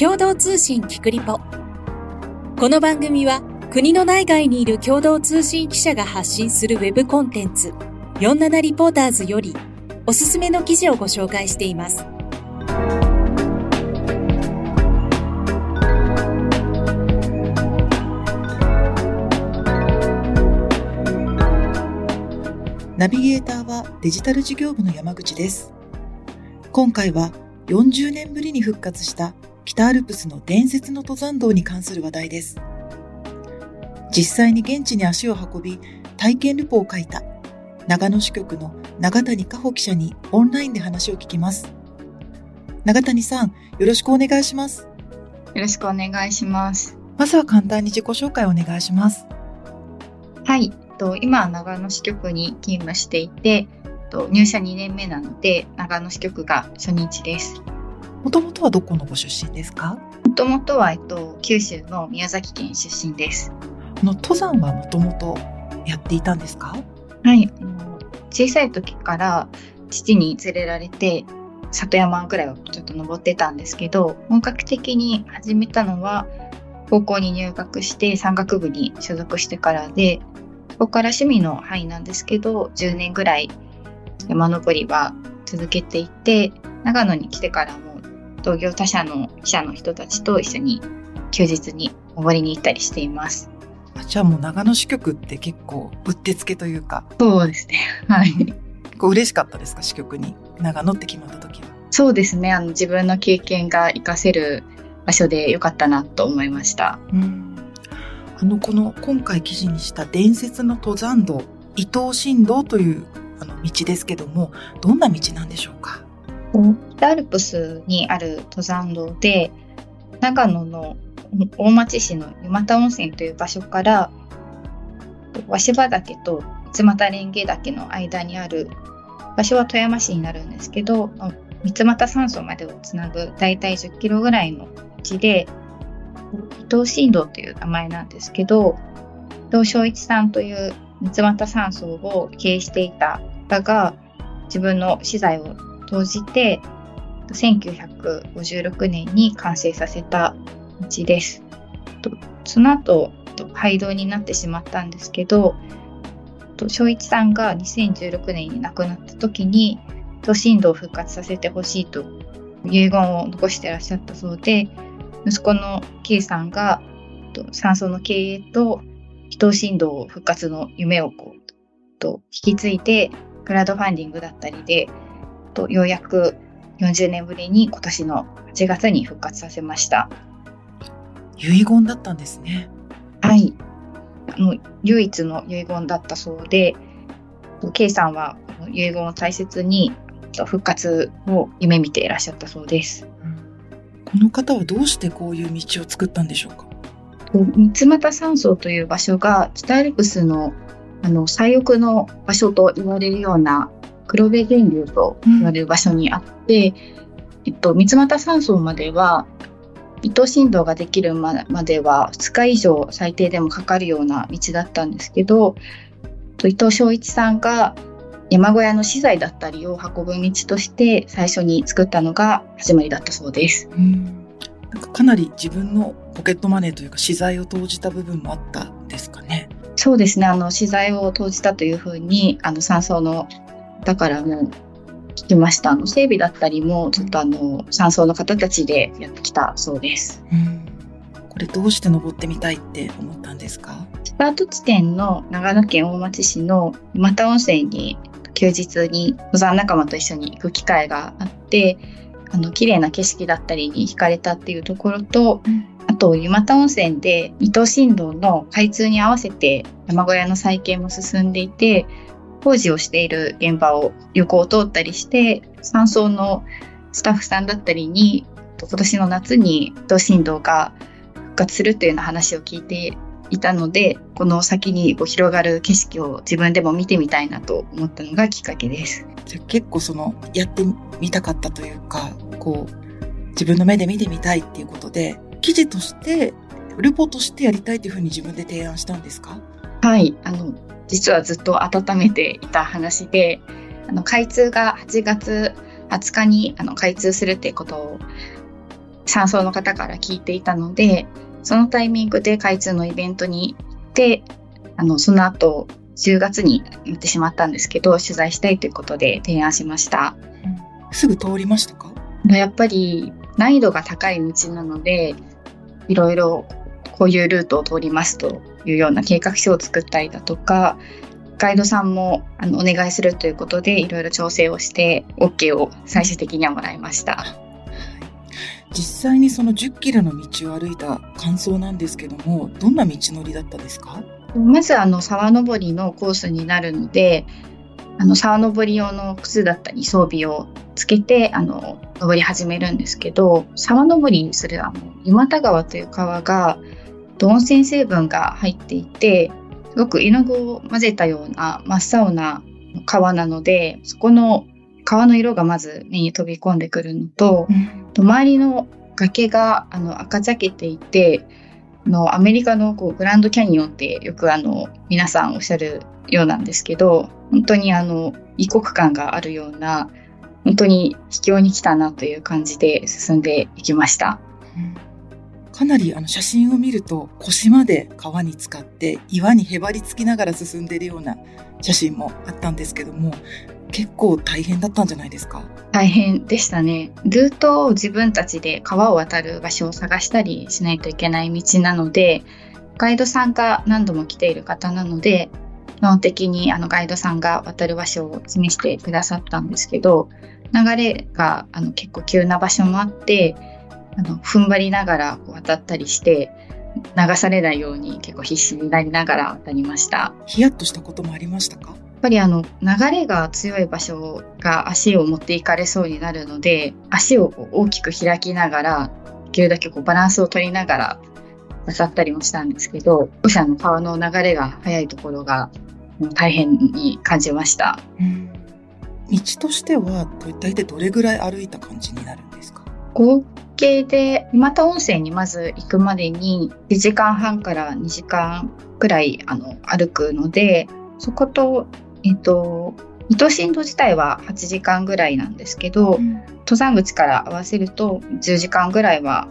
共同通信キクリポ。この番組は国の内外にいる共同通信記者が発信するウェブコンテンツ47リポーターズよりおすすめの記事をご紹介しています。ナビゲーターはデジタル事業部の山口です。今回は40年ぶりに復活した北アルプスの伝説の登山道に関する話題です。実際に現地に足を運び、体験ルポを書いた長野支局の長谷加穂記者にオンラインで話を聞きます。長谷さん、よろしくお願いします。よろしくお願いします。まずは簡単に自己紹介をお願いします。はい、と今長野支局に勤務していて、と入社2年目なので長野支局が初日です。もともとはどこのご出身ですか？もともとは、えっと、九州の宮崎県出身です。の登山はもともとやっていたんですか？はい。小さい時から父に連れられて里山ぐらいをちょっと登ってたんですけど本格的に始めたのは高校に入学して山岳部に所属してからでそこから趣味の範囲なんですけど10年ぐらい山登りは続けていて長野に来てからも同業他社の記者の人たちと一緒に休日に登りに行ったりしています。じゃあもう長野支局って結構うってつけというか。そうですね。はい。こう嬉しかったですか支局に？長野って決まった時は。そうですね。あの自分の経験が活かせる場所でよかったなと思いました。うん。あのこの今回記事にした伝説の登山道伊東新道というあの道ですけどもどんな道なんでしょうか？北アルプスにある登山道で長野の大町市の湯俣温泉という場所から鷲場岳と三俣蓮華岳の間にある場所は富山市になるんですけど三俣山荘までをつなぐ大体10キロぐらいの道で伊東新道という名前なんですけど伊藤正一さんという三俣山荘を経営していた方が自分の資材を投じて1956年に完成させた道です。その後廃道になってしまったんですけど正一さんが2016年に亡くなった時に都心道を復活させてほしいと遺言を残してらっしゃったそうで息子の K さんが山荘の経営と人振動復活の夢をこうと引き継いでクラウドファンディングだったりでとようやく40年ぶりに今年の8月に復活させました。遺言だったんですね。はい。あの唯一の遺言だったそうで K さんは遺言を大切に復活を夢見ていらっしゃったそうです、この方はどうしてこういう道を作ったんでしょうか？三俣山荘という場所が北アルプスのあの最奥の場所と言われるような黒部源流と言われる場所にあって、うん、えっと、三俣山荘までは伊東振動ができるまでは2日以上最低でもかかるような道だったんですけど伊藤正一さんが山小屋の資材だったりを運ぶ道として最初に作ったのが始まりだったそうです。うんなんかかなり自分のポケットマネーというか資材を投じた部分もあったんですかね。そうですね。あの資材を投じたというふうにあの山荘のだからもう聞きました。あの整備だったりもちょっとあの山荘の方たちでやってきたそうです。うん、これどうして登ってみたいって思ったんですか？スタート地点の長野県大町市の又温泉に休日に登山仲間と一緒に行く機会があって。あの綺麗な景色だったりに惹かれたっていうところと、うん、あと湯俣温泉で伊東新道の開通に合わせて山小屋の再建も進んでいて工事をしている現場を横を通ったりして山荘のスタッフさんだったりに今年の夏に伊東新道が復活するというような話を聞いていたのでこの先にこう広がる景色を自分でも見てみたいなと思ったのがきっかけです。じゃ結構そのやってみたかったというかこう自分の目で見てみたいっていうことで記事としてルポとしてやりたいというふうに自分で提案したんですか？はいあの実はずっと温めていた話であの開通が8月20日にあの開通するってことを山荘の方から聞いていたので、そのタイミングで開通のイベントに行って、あの、その後、10月になってしまったんですけど、取材したいということで提案しました。うん、すぐ通りましたか？やっぱり難易度が高い道なので、いろいろこういうルートを通りますというような計画書を作ったりだとか、ガイドさんもあのお願いするということでいろいろ調整をして OK を最終的にはもらいました。実際にその10キロの道を歩いた感想なんですけども、どんな道のりだったですか？まずあの沢登りのコースになるので、あの沢登り用の靴だったり装備をつけてあの登り始めるんですけど、沢登りするあの湯俣川という川が温泉成分が入っていて、すごく絵の具を混ぜたような真っ青な川なので、そこの川の色がまず目に飛び込んでくるのと、うん、周りの崖があの赤茶けていて、のアメリカのこうグランドキャニオンってよくあの皆さんおっしゃるようなんですけど、本当にあの異国感があるような、本当に秘境に来たなという感じで進んでいきました。うんかなりあの写真を見ると腰まで川に浸かって岩にへばりつきながら進んでいるような写真もあったんですけども結構大変だったんじゃないですか？大変でしたね。ずっと自分たちで川を渡る場所を探したりしないといけない道なのでガイドさんが何度も来ている方なので基本的にあのガイドさんが渡る場所を示してくださったんですけど流れがあの結構急な場所もあってあの踏ん張りながら渡ったりして流されないように結構必死になりながら渡りました。ヒヤッとしたこともありましたか？やっぱりあの流れが強い場所が足を持っていかれそうになるので足を大きく開きながらできるだけこうバランスを取りながら渡ったりもしたんですけど土砂の川の流れが速いところが大変に感じました、うん、道としては大体どれぐらい歩いた感じになるんですか？合計で今田温泉にまず行くまでに1時間半から2時間くらいあの歩くのでそこと、えっと、糸新道自体は8時間ぐらいなんですけど、うん、登山口から合わせると10時間ぐらいは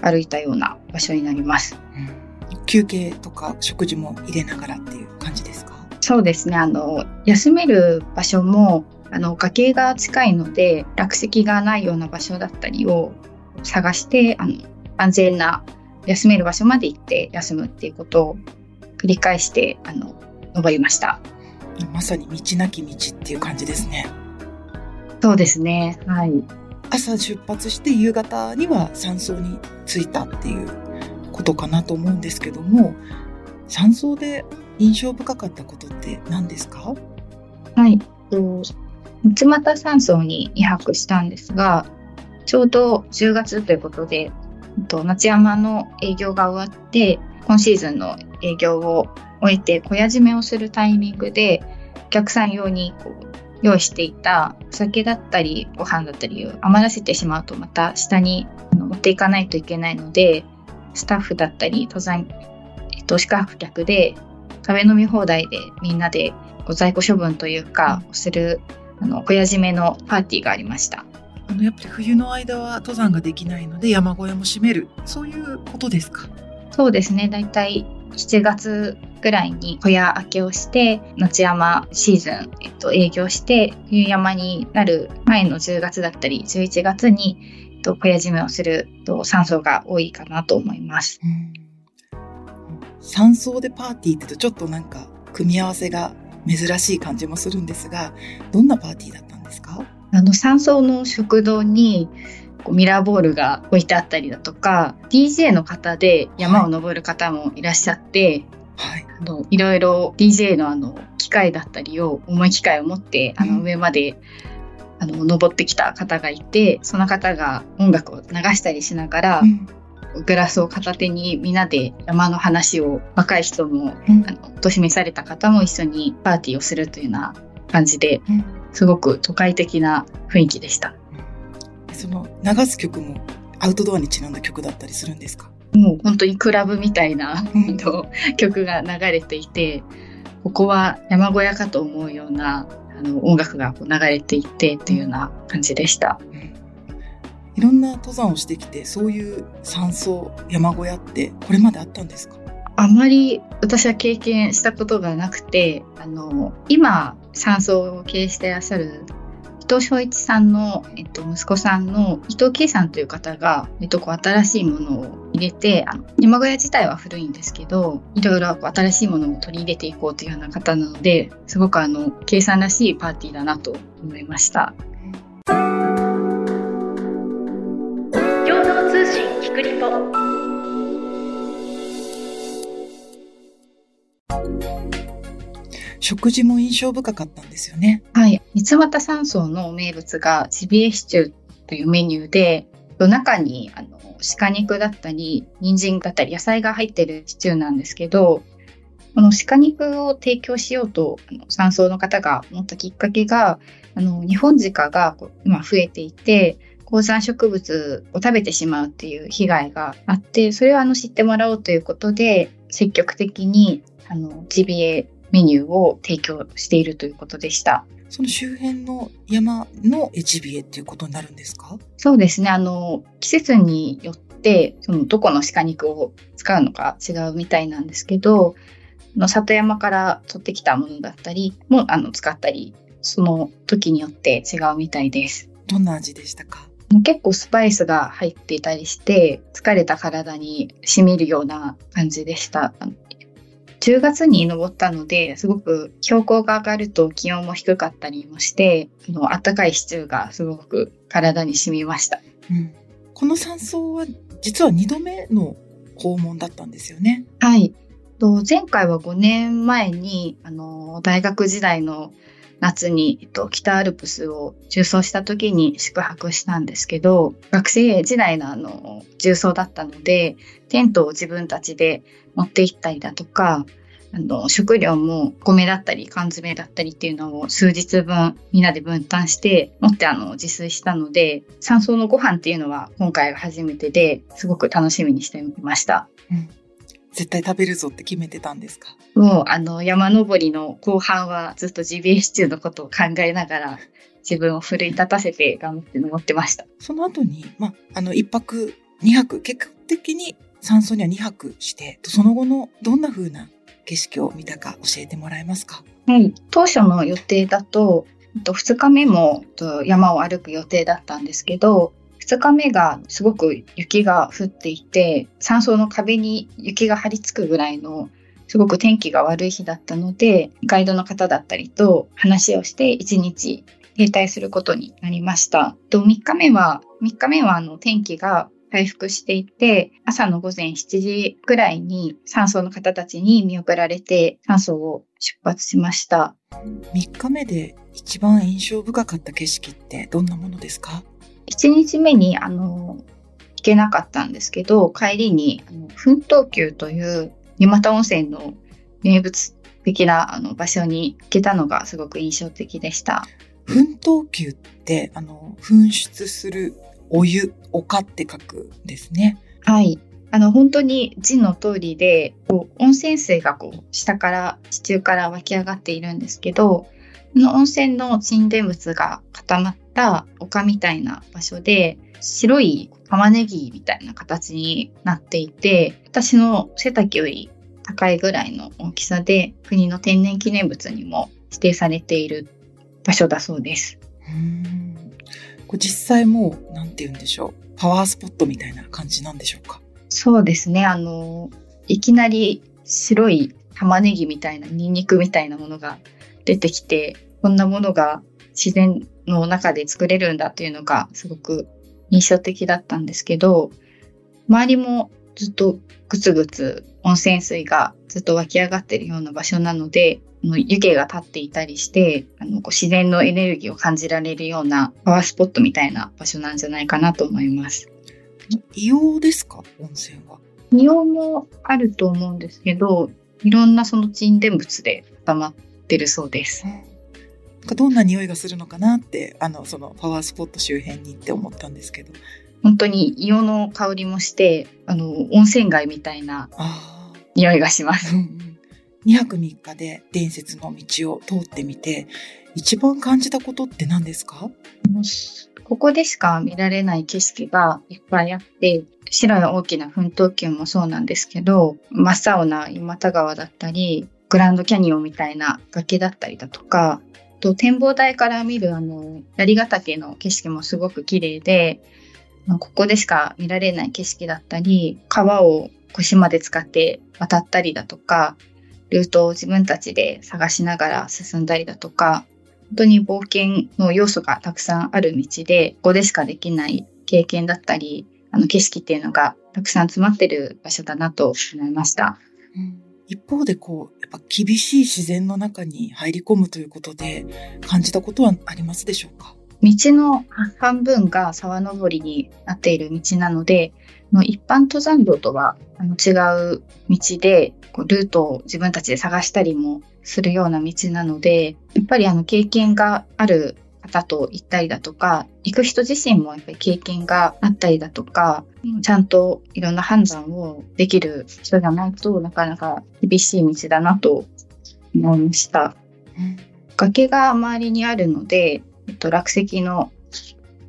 歩いたような場所になります。うん、休憩とか食事も入れながらっていう感じですか？そうですね。あの休める場所もあの崖が近いので落石がないような場所だったりを探してあの安全な休める場所まで行って休むっていうことを繰り返してあの登りました。まさに道なき道っていう感じですね。そうですね。はい。朝出発して夕方には山荘に着いたっていうことかなと思うんですけども山荘で印象深かったことって何ですか？はい三俣山荘に2泊したんですがちょうど10月ということで、夏山の営業が終わって、今シーズンの営業を終えて小屋締めをするタイミングで、お客さん用にこう用意していたお酒だったりご飯だったりを余らせてしまうとまた下に持っていかないといけないので、スタッフだったり登山、えっと、宿泊客で食べ飲み放題でみんなで在庫処分というか、するあの小屋締めのパーティーがありました。あのやっぱり冬の間は登山ができないので山小屋も閉めるそういうことですか？そうですねだいたい7月ぐらいに小屋開けをして夏山シーズン、えっと、営業して冬山になる前の10月だったり11月に、えっと、小屋締めをすると酸素が多いかなと思います。山荘でパーティーってとちょっとなんか組み合わせが珍しい感じもするんですがどんなパーティーだったんですか？あの山荘の食堂にミラーボールが置いてあったりだとか DJ の方で山を登る方もいらっしゃって、はい、あのいろいろ DJ のあの機械だったりを重い機械を持ってあの上まで、あの登ってきた方がいてその方が音楽を流したりしながら、うんグラスを片手にみんなで山の話を若い人も、うん、あの年召された方も一緒にパーティーをするというような感じで、うん、すごく都会的な雰囲気でした。その流す曲もアウトドアにちなんだ曲だったりするんですか？もう本当にクラブみたいな、うん、曲が流れていて、ここは山小屋かと思うようなあの音楽がこう流れていてっていうような感じでした。いろんな登山をしてきて、そういう山荘、山小屋ってこれまであったんですか？あまり私は経験したことがなくて、あの、今、山荘を経営していらっしゃる伊藤昭一さんの、えっと、息子さんの伊藤圭さんという方が、えっと、こう新しいものを入れてあの山小屋自体は古いんですけどいろいろこう新しいものを取り入れていこうというような方なのですごくあの圭さんらしいパーティーだなと思いました。キクリポ食事も印象深かったんですよね。はい。三俣山荘の名物がジビエシチューというメニューで、中にあの鹿肉だったり、人参だったり野菜が入ってるシチューなんですけど、この鹿肉を提供しようとあの山荘の方が思ったきっかけが、あの日本鹿が今増えていて、高山植物を食べてしまうっていう被害があって、それをあの知ってもらおうということで、積極的にあのジビエメニューを提供しているということでした。その周辺の山のエチビエっていうことになるんですか？そうですね。あの、季節によって、そのどこの鹿肉を使うのか違うみたいなんですけど、の里山から取ってきたものだったりもあの使ったり、その時によって違うみたいです。どんな味でしたか？結構スパイスが入っていたりして、疲れた体に染みるような感じでした。10月に登ったので、すごく標高が上がると気温も低かったりもして、あの暖かいシチューがすごく体に染みました。うん、この山荘は実は2度目の訪問だったんですよね。はい。前回は5年前にあの大学時代の夏に、えっと、北アルプスを重走した時に宿泊したんですけど、学生時代のあの、重走だったので、テントを自分たちで持って行ったりだとか、あの、食料も米だったり缶詰だったりっていうのを数日分みんなで分担して持ってあの自炊したので、山荘のご飯っていうのは今回が初めてですごく楽しみにしていました。うん絶対食べるぞって決めてたんですか？もうあの山登りの後半はずっとジビエシチューのことを考えながら自分を奮い立たせて頑張って登ってました。その後に、まあ、あの一泊二泊結果的に山荘には2泊してその後のどんな風な景色を見たか教えてもらえますか？はい、当初の予定だと2日目も山を歩く予定だったんですけど2日目がすごく雪が降っていて山荘の壁に雪が張り付くぐらいのすごく天気が悪い日だったのでガイドの方だったりと話をして1日停滞することになりました。と3日目は3日目はあの天気が回復していて、朝の午前7時くらいに酸素の方たちに見送られて酸素を出発しました。3日目で一番印象深かった景色ってどんなものですか？?1 日目にあの行けなかったんですけど、帰りにあの奮闘宮という湯俣温泉の名物的なあの場所に行けたのがすごく印象的でした。奮闘宮ってあの噴出するお湯、おかって書くですね。はい。あの、本当に字の通りで、こう温泉水がこう、下から、地中から湧き上がっているんですけど、この温泉の沈殿物が固まった丘みたいな場所で、白い玉ねぎみたいな形になっていて、私の背丈より高いぐらいの大きさで、国の天然記念物にも指定されている場所だそうです。うんこれ実際もう、なんて言うんでしょう。パワースポットみたいな感じなんでしょうか？そうですね。あの、いきなり白い玉ねぎみたいな、ニンニクみたいなものが出てきて、こんなものが自然の中で作れるんだっていうのがすごく印象的だったんですけど、周りもずっとぐつぐつ温泉水がずっと湧き上がってるような場所なので、の湯気が立っていたりして、あのこう自然のエネルギーを感じられるようなパワースポットみたいな場所なんじゃないかなと思います。硫黄ですか？温泉は。硫黄もあると思うんですけど、いろんなその沈殿物で固まってるそうです。どんな匂いがするのかなって、あの、そのパワースポット周辺に行って思ったんですけど。本当に硫黄の香りもして、あの、温泉街みたいな匂いがします。うんうん2泊3日で伝説の道を通ってみて、一番感じたことって何ですか？ここでしか見られない景色がいっぱいあって、白い大きな奮闘球もそうなんですけど、真っ青な今田川だったり、グランドキャニオンみたいな崖だったりだとか、と展望台から見るあの、槍ヶ岳の景色もすごく綺麗で、まここでしか見られない景色だったり、川を腰まで使って渡ったりだとか、ルートを自分たちで探しながら進んだりだとか、本当に冒険の要素がたくさんある道で、ここでしかできない経験だったり、あの景色っていうのがたくさん詰まってる場所だなと思いました。うん一方でこう、ぱ厳しい自然の中に入り込むということで感じたことはありますでしょうか？道の半分が沢登りになっている道なので、一般登山道とは違う道で、ルートを自分たちで探したりもするような道なので、やっぱりあの経験がある方と行ったりだとか、行く人自身もやっぱり経験があったりだとか、ちゃんといろんな判断をできる人じゃないとなかなか厳しい道だなと思いました。崖が周りにあるので、えっと、落石の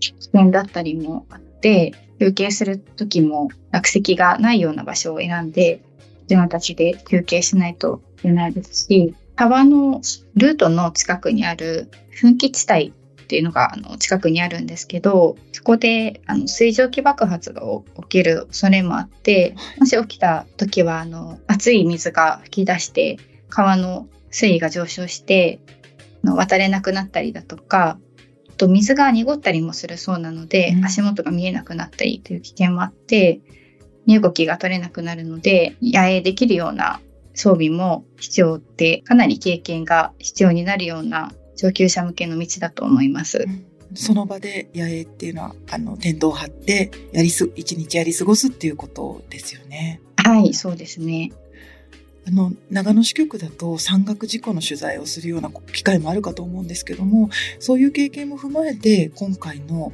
危険だったりもあって、休憩する時も落石がないような場所を選んで、自分たちで休憩しないといけないですし、川のルートの近くにある噴気地帯っていうのがあの近くにあるんですけど、そこであの水蒸気爆発が起きる恐れもあって、もし起きた時はあの熱い水が噴き出して、川の水位が上昇して渡れなくなったりだとか、と水が濁ったりもするそうなので、うん、足元が見えなくなったりという危険もあって、身動きが取れなくなるので、野営できるような装備も必要で、かなり経験が必要になるような上級者向けの道だと思います。その場で野営っていうのは、あの、テントを張って、やりす、一日やり過ごすっていうことですよね。はい、そうですね。あの、長野支局だと山岳事故の取材をするような機会もあるかと思うんですけども、そういう経験も踏まえて、今回の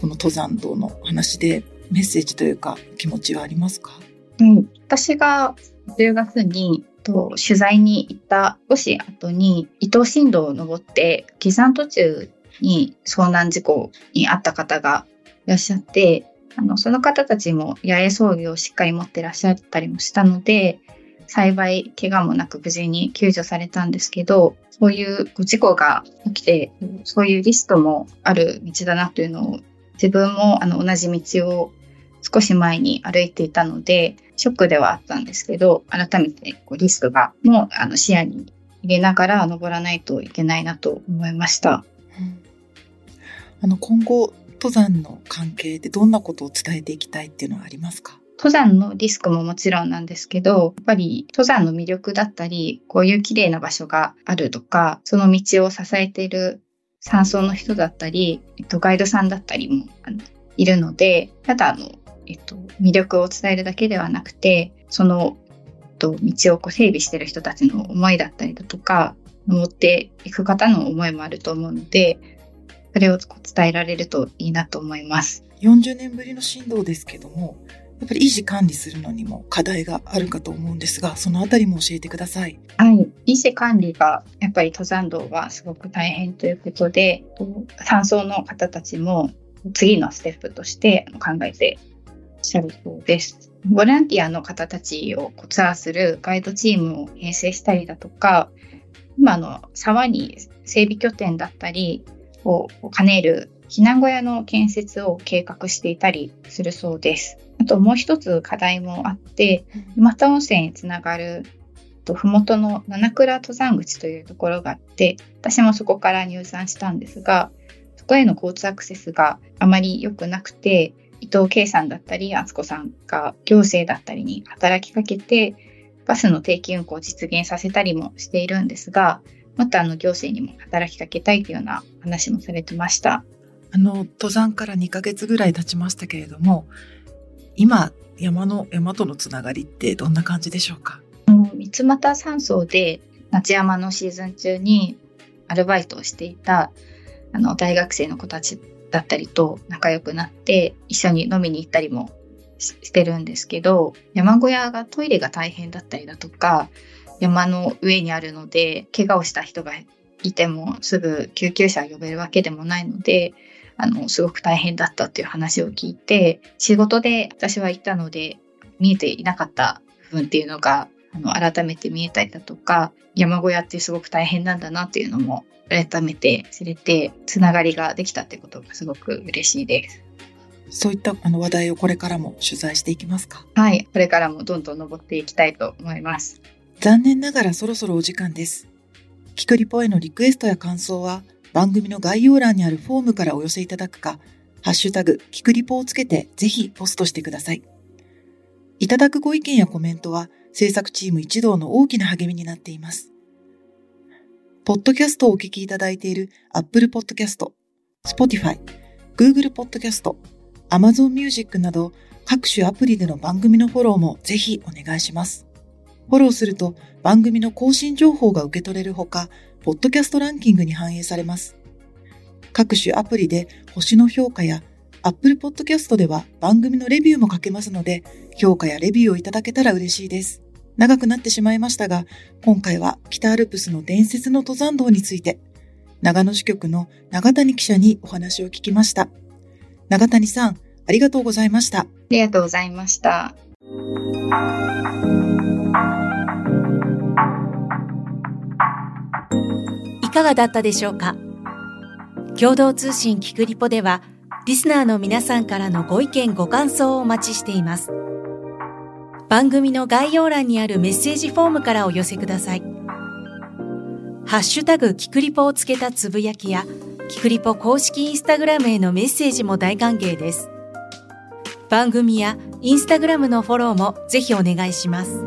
この登山道の話でメッセージというか気持ちはありますか？うん、私が10月にと取材に行った少し後に伊東新道を登って下山途中に遭難事故に遭った方がいらっしゃってあのその方たちも野営装備をしっかり持ってらっしゃったりもしたので幸い怪我もなく無事に救助されたんですけどそういう事故が起きてそういうリスクもある道だなというのを自分もあの同じ道を少し前に歩いていたので、ショックではあったんですけど、改めてこうリスクがもあの視野に入れながら登らないといけないなと思いました。うん、あの今後登山の関係でどんなことを伝えていきたいっていうのはありますか？登山のリスクももちろんなんですけど、やっぱり登山の魅力だったり、こういう綺麗な場所があるとか、その道を支えている山荘の人だったり、えっと、ガイドさんだったりもいるので、ただあの、えっと、魅力を伝えるだけではなくて、その、えっと、道をこう整備してる人たちの思いだったりだとか、登っていく方の思いもあると思うので、それを伝えられるといいなと思います。40年ぶりの振動ですけども、やっぱり維持管理するのにも課題があるかと思うんですが、そのあたりも教えてください。はい。維持管理がやっぱり登山道はすごく大変ということで、山荘の方たちも次のステップとして考えてしゃるそうです。ボランティアの方たちをツアーするガイドチームを編成したりだとか、今の沢に整備拠点だったりを兼ねる避難小屋の建設を計画していたりするそうです。あともう一つ課題もあって、沼田温泉につながるふもとの七倉登山口というところがあって、私もそこから入山したんですが、そこへの交通アクセスがあまり良くなくて、伊藤圭さんだったり、敦子さんが行政だったりに働きかけて、バスの定期運行を実現させたりもしているんですが、またあの行政にも働きかけたいというような話もされてました。あの、登山から2ヶ月ぐらい経ちましたけれども、今、山の、山とのつながりってどんな感じでしょうか？三俣山荘で夏山のシーズン中にアルバイトをしていたあの大学生の子たちだったりと仲良くなって一緒に飲みに行ったりもしてるんですけど山小屋がトイレが大変だったりだとか山の上にあるので怪我をした人がいてもすぐ救急車を呼べるわけでもないのであの、すごく大変だったっていう話を聞いて、仕事で私は行ったので、見えていなかった部分っていうのが、あの、改めて見えたりだとか、山小屋ってすごく大変なんだなっていうのも、改めて知れて、つながりができたってことがすごく嬉しいです。そういったあの話題をこれからも取材していきますか？はい、これからもどんどん登っていきたいと思います。残念ながらそろそろお時間です。キクリポへのリクエストや感想は番組の概要欄にあるフォームからお寄せいただくか、ハッシュタグ、キクリポをつけてぜひポストしてください。いただくご意見やコメントは制作チーム一同の大きな励みになっています。ポッドキャストをお聞きいただいている Apple Podcast、Spotify、Google Podcast、Amazon Music など各種アプリでの番組のフォローもぜひお願いします。フォローすると番組の更新情報が受け取れるほか、ポッドキャストランキングに反映されます。各種アプリで星の評価や Apple Podcast では番組のレビューも書けますので、評価やレビューをいただけたら嬉しいです。長くなってしまいましたが、今回は北アルプスの伝説の登山道について、長野支局の長谷記者にお話を聞きました。長谷さん、ありがとうございました。ありがとうございました。いかがだったでしょうか？共同通信キクリポでは、リスナーの皆さんからのご意見ご感想をお待ちしています。番組の概要欄にあるメッセージフォームからお寄せください。ハッシュタグキクリポをつけたつぶやきや、キクリポ公式インスタグラムへのメッセージも大歓迎です。番組やインスタグラムのフォローもぜひお願いします。